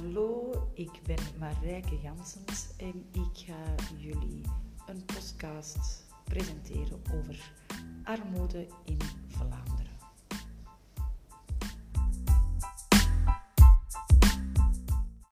Hallo, Ik ben Marijke Gansens en ik ga jullie een podcast presenteren over armoede in